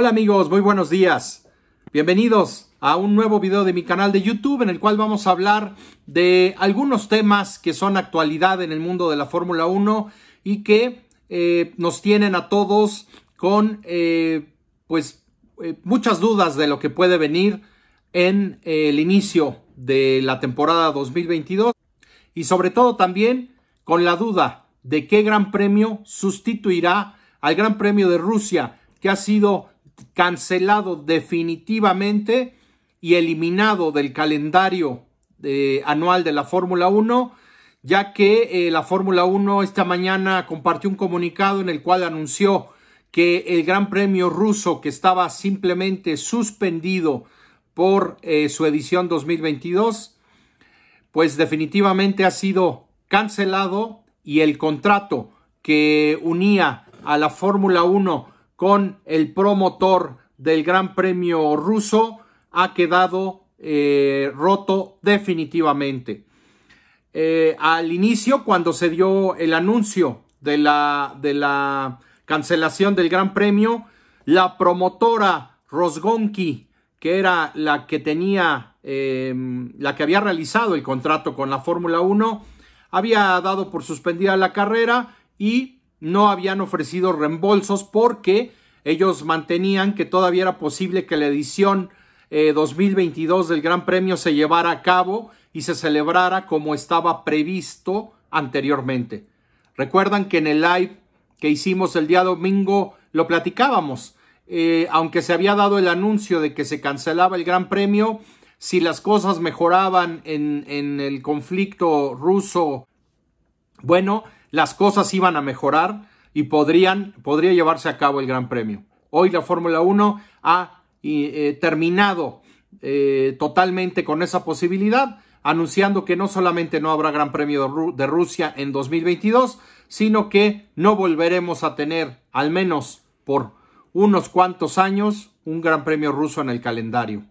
Hola amigos, muy buenos días. Bienvenidos a un nuevo video de mi canal de YouTube en el cual vamos a hablar de algunos temas que son actualidad en el mundo de la Fórmula 1 y que eh, nos tienen a todos con eh, pues eh, muchas dudas de lo que puede venir en el inicio de la temporada 2022 y sobre todo también con la duda de qué gran premio sustituirá al Gran Premio de Rusia que ha sido cancelado definitivamente y eliminado del calendario eh, anual de la Fórmula 1, ya que eh, la Fórmula 1 esta mañana compartió un comunicado en el cual anunció que el Gran Premio ruso, que estaba simplemente suspendido por eh, su edición 2022, pues definitivamente ha sido cancelado y el contrato que unía a la Fórmula 1 con el promotor del Gran Premio ruso ha quedado eh, roto definitivamente. Eh, al inicio, cuando se dio el anuncio de la, de la cancelación del Gran Premio, la promotora Rosgonki, que era la que tenía, em, la que había realizado el contrato con la Fórmula 1, había dado por suspendida la carrera y no habían ofrecido reembolsos porque ellos mantenían que todavía era posible que la edición 2022 eh, del Gran Premio se llevara a cabo y se celebrara como estaba previsto anteriormente. Recuerdan que en el live que hicimos el día domingo lo platicábamos. Eh, aunque se había dado el anuncio de que se cancelaba el Gran Premio, si las cosas mejoraban en, en el conflicto ruso, bueno, las cosas iban a mejorar y podrían, podría llevarse a cabo el Gran Premio. Hoy la Fórmula 1 ha eh, terminado eh, totalmente con esa posibilidad, anunciando que no solamente no habrá Gran Premio de Rusia en 2022, sino que no volveremos a tener, al menos por unos cuantos años, un Gran Premio ruso en el calendario.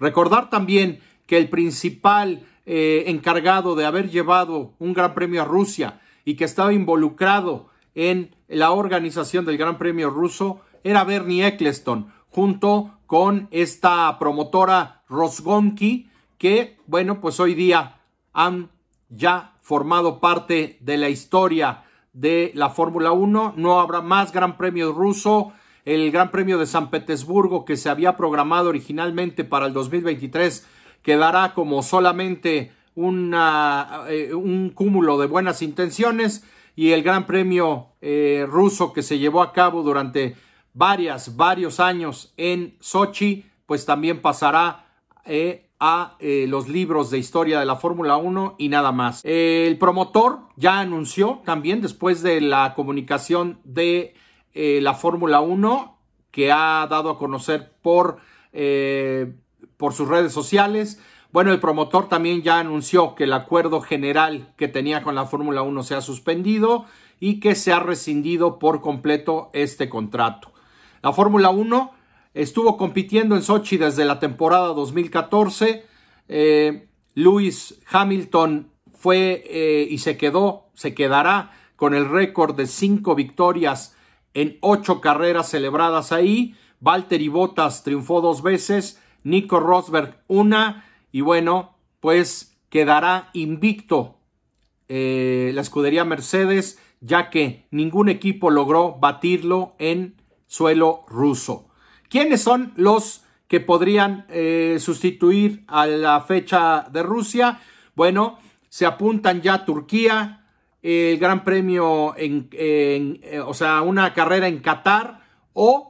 Recordar también que el principal eh, encargado de haber llevado un Gran Premio a Rusia y que estaba involucrado en la organización del Gran Premio ruso era Bernie Eccleston, junto con esta promotora Rosgonki, que, bueno, pues hoy día han ya formado parte de la historia de la Fórmula 1. No habrá más Gran Premio ruso. El Gran Premio de San Petersburgo, que se había programado originalmente para el 2023, quedará como solamente eh, un cúmulo de buenas intenciones y el Gran Premio eh, ruso que se llevó a cabo durante varias, varios años en Sochi, pues también pasará eh, a los libros de historia de la Fórmula 1 y nada más. el promotor ya anunció también después de la comunicación de la Fórmula 1 que ha dado a conocer por, por sus redes sociales, bueno, el promotor también ya anunció que el acuerdo general que tenía con la Fórmula 1 se ha suspendido y que se ha rescindido por completo este contrato. La Fórmula 1 estuvo compitiendo en Sochi desde la temporada 2014. Eh, Lewis Hamilton fue eh, y se quedó, se quedará con el récord de cinco victorias en ocho carreras celebradas ahí. Valtteri Bottas triunfó dos veces, Nico Rosberg una y bueno, pues quedará invicto eh, la escudería Mercedes, ya que ningún equipo logró batirlo en suelo ruso. ¿Quiénes son los que podrían eh, sustituir a la fecha de Rusia? Bueno, se apuntan ya Turquía, el Gran Premio en, eh, o sea, una carrera en Qatar o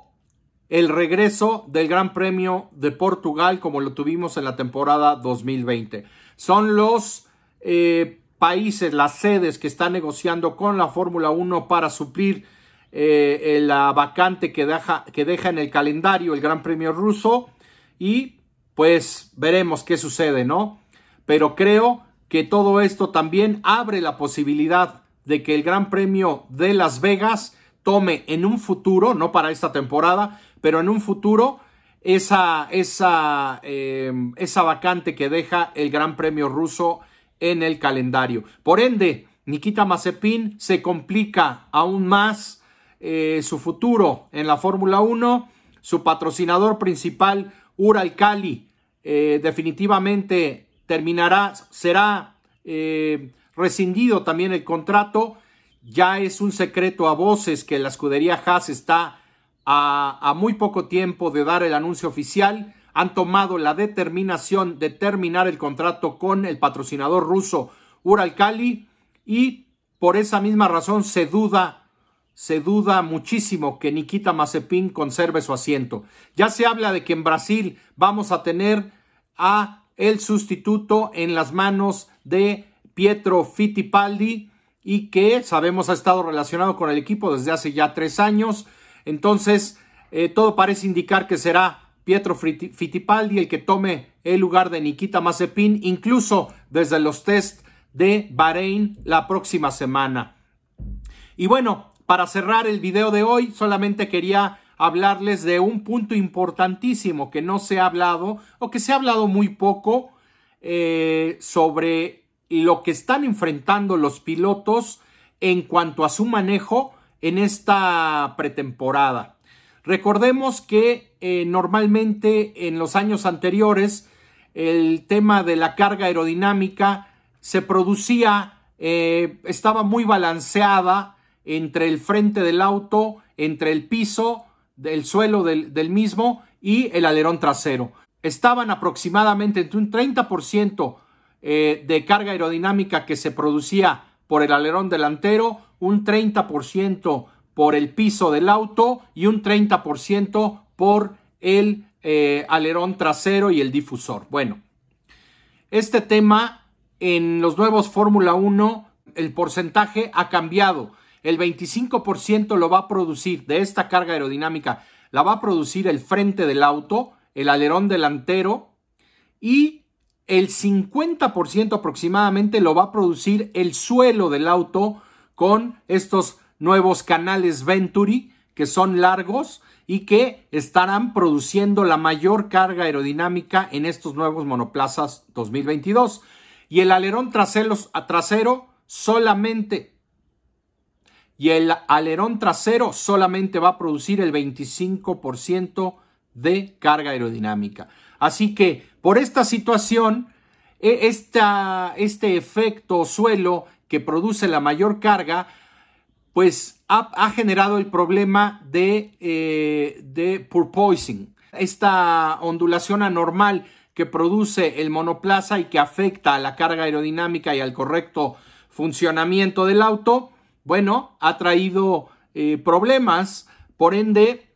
el regreso del Gran Premio de Portugal como lo tuvimos en la temporada 2020. Son los eh, países, las sedes que están negociando con la Fórmula 1 para suplir eh, la vacante que deja, que deja en el calendario el Gran Premio ruso y pues veremos qué sucede, ¿no? Pero creo que todo esto también abre la posibilidad de que el Gran Premio de Las Vegas tome en un futuro, no para esta temporada, pero en un futuro esa, esa, eh, esa vacante que deja el Gran Premio ruso en el calendario. Por ende, Nikita Mazepin se complica aún más eh, su futuro en la Fórmula 1. su patrocinador principal, Uralcali, eh, definitivamente terminará, será rescindido también el contrato. Ya es un secreto a voces que la escudería Haas está a, muy poco tiempo de dar el anuncio oficial. Han tomado la determinación de terminar el contrato con el patrocinador ruso Uralcali y por esa misma razón se duda se duda muchísimo que Nikita Mazepin conserve su asiento. Ya se habla de que en Brasil vamos a tener a el sustituto en las manos de Pietro Fittipaldi y que sabemos ha estado relacionado con el equipo desde hace ya tres años. Entonces, eh, todo parece indicar que será Pietro Fittipaldi el que tome el lugar de Nikita Mazepin, incluso desde los test de Bahrein la próxima semana. Y bueno, para cerrar el video de hoy, solamente quería hablarles de un punto importantísimo que no se ha hablado o que se ha hablado muy poco eh, sobre lo que están enfrentando los pilotos en cuanto a su manejo en esta pretemporada. Recordemos que eh, normalmente en los años anteriores el tema de la carga aerodinámica se producía, eh, estaba muy balanceada entre el frente del auto, entre el piso del suelo del, mismo y el alerón trasero. Estaban aproximadamente entre un 30% eh, de carga aerodinámica que se producía por el alerón delantero, un 30% por el piso del auto y un 30% por el eh, alerón trasero y el difusor. Bueno, este tema en los nuevos Fórmula 1, el porcentaje ha cambiado. El 25% lo va a producir de esta carga aerodinámica, la va a producir el frente del auto, el alerón delantero y el 50% aproximadamente lo va a producir el suelo del auto con estos nuevos canales Venturi que son largos y que estarán produciendo la mayor carga aerodinámica en estos nuevos monoplazas 2022. Y el alerón trasero, solamente y el alerón trasero solamente va a producir el 25% de carga aerodinámica. Así que por esta situación, e, este efecto suelo que produce la mayor carga, pues ha, generado el problema de, eh, de porpoising, esta ondulación anormal que produce el monoplaza y que afecta a la carga aerodinámica y al correcto funcionamiento del auto, bueno, ha traído eh, problemas, por ende,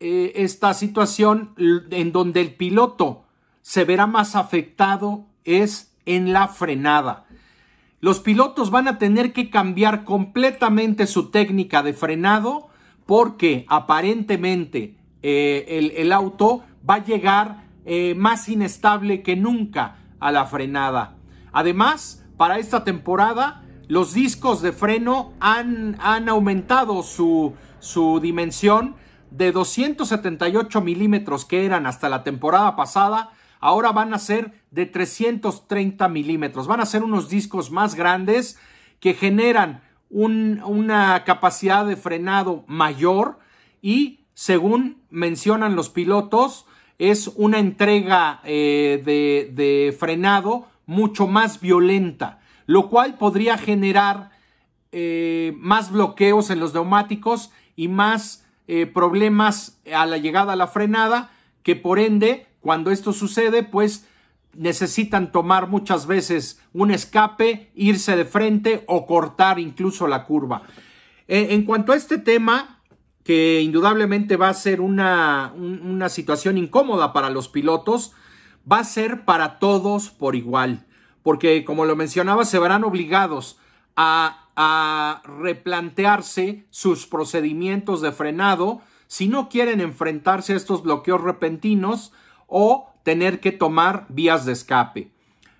eh, esta situación en donde el piloto se verá más afectado es en la frenada. Los pilotos van a tener que cambiar completamente su técnica de frenado porque aparentemente eh, el, auto va a llegar más inestable que nunca a la frenada. Además, para esta temporada los discos de freno han, han aumentado su, su dimensión de 278 milímetros que eran hasta la temporada pasada, ahora van a ser de 330 milímetros. Van a ser unos discos más grandes que generan una capacidad de frenado mayor y, según mencionan los pilotos, es una entrega eh, de, frenado mucho más violenta lo cual podría generar eh, más bloqueos en los neumáticos y más eh, problemas a la llegada a la frenada, que por ende, cuando esto sucede, pues necesitan tomar muchas veces un escape, irse de frente o cortar incluso la curva. Eh, en cuanto a este tema, que indudablemente va a ser una, una situación incómoda para los pilotos, va a ser para todos por igual porque como lo mencionaba, se verán obligados a, replantearse sus procedimientos de frenado si no quieren enfrentarse a estos bloqueos repentinos o tener que tomar vías de escape.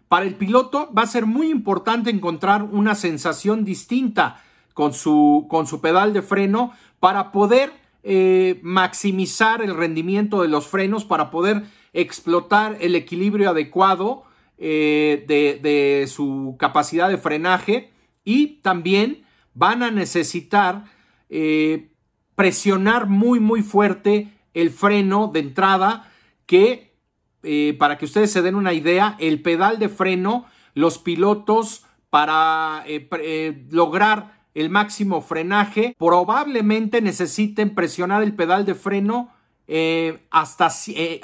Para el piloto va a ser muy importante encontrar una sensación distinta con su, con su pedal de freno para poder eh, maximizar el rendimiento de los frenos, para poder explotar el equilibrio adecuado eh, de, su capacidad de frenaje y también van a necesitar eh, presionar muy muy fuerte el freno de entrada que, eh, para que ustedes se den una idea, el pedal de freno, los pilotos para eh, eh, lograr el máximo frenaje, probablemente necesiten presionar el pedal de freno hasta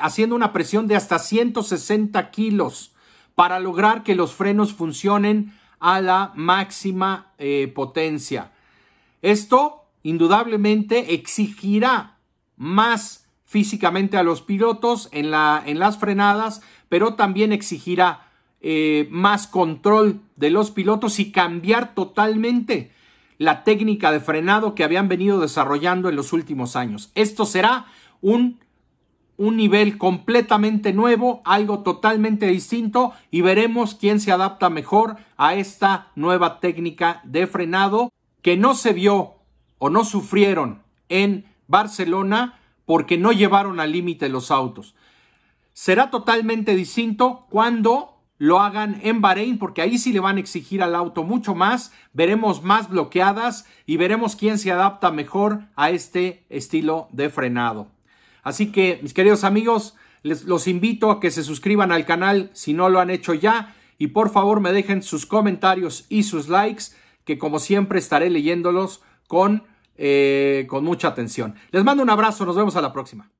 haciendo una presión de hasta 160 kilos para lograr que los frenos funcionen a la máxima potencia. Esto indudablemente exigirá más físicamente a los pilotos en, la, en las frenadas, pero también exigirá eh, más control de los pilotos y cambiar totalmente la técnica de frenado que habían venido desarrollando en los últimos años. Esto será un, un nivel completamente nuevo, algo totalmente distinto y veremos quién se adapta mejor a esta nueva técnica de frenado que no se vio o no sufrieron en Barcelona porque no llevaron al límite los autos. Será totalmente distinto cuando lo hagan en Bahrein, porque ahí sí le van a exigir al auto mucho más, veremos más bloqueadas y veremos quién se adapta mejor a este estilo de frenado. Así que, mis queridos amigos, les los invito a que se suscriban al canal si no lo han hecho ya y por favor me dejen sus comentarios y sus likes, que como siempre estaré leyéndolos con eh, con mucha atención. Les mando un abrazo, nos vemos a la próxima.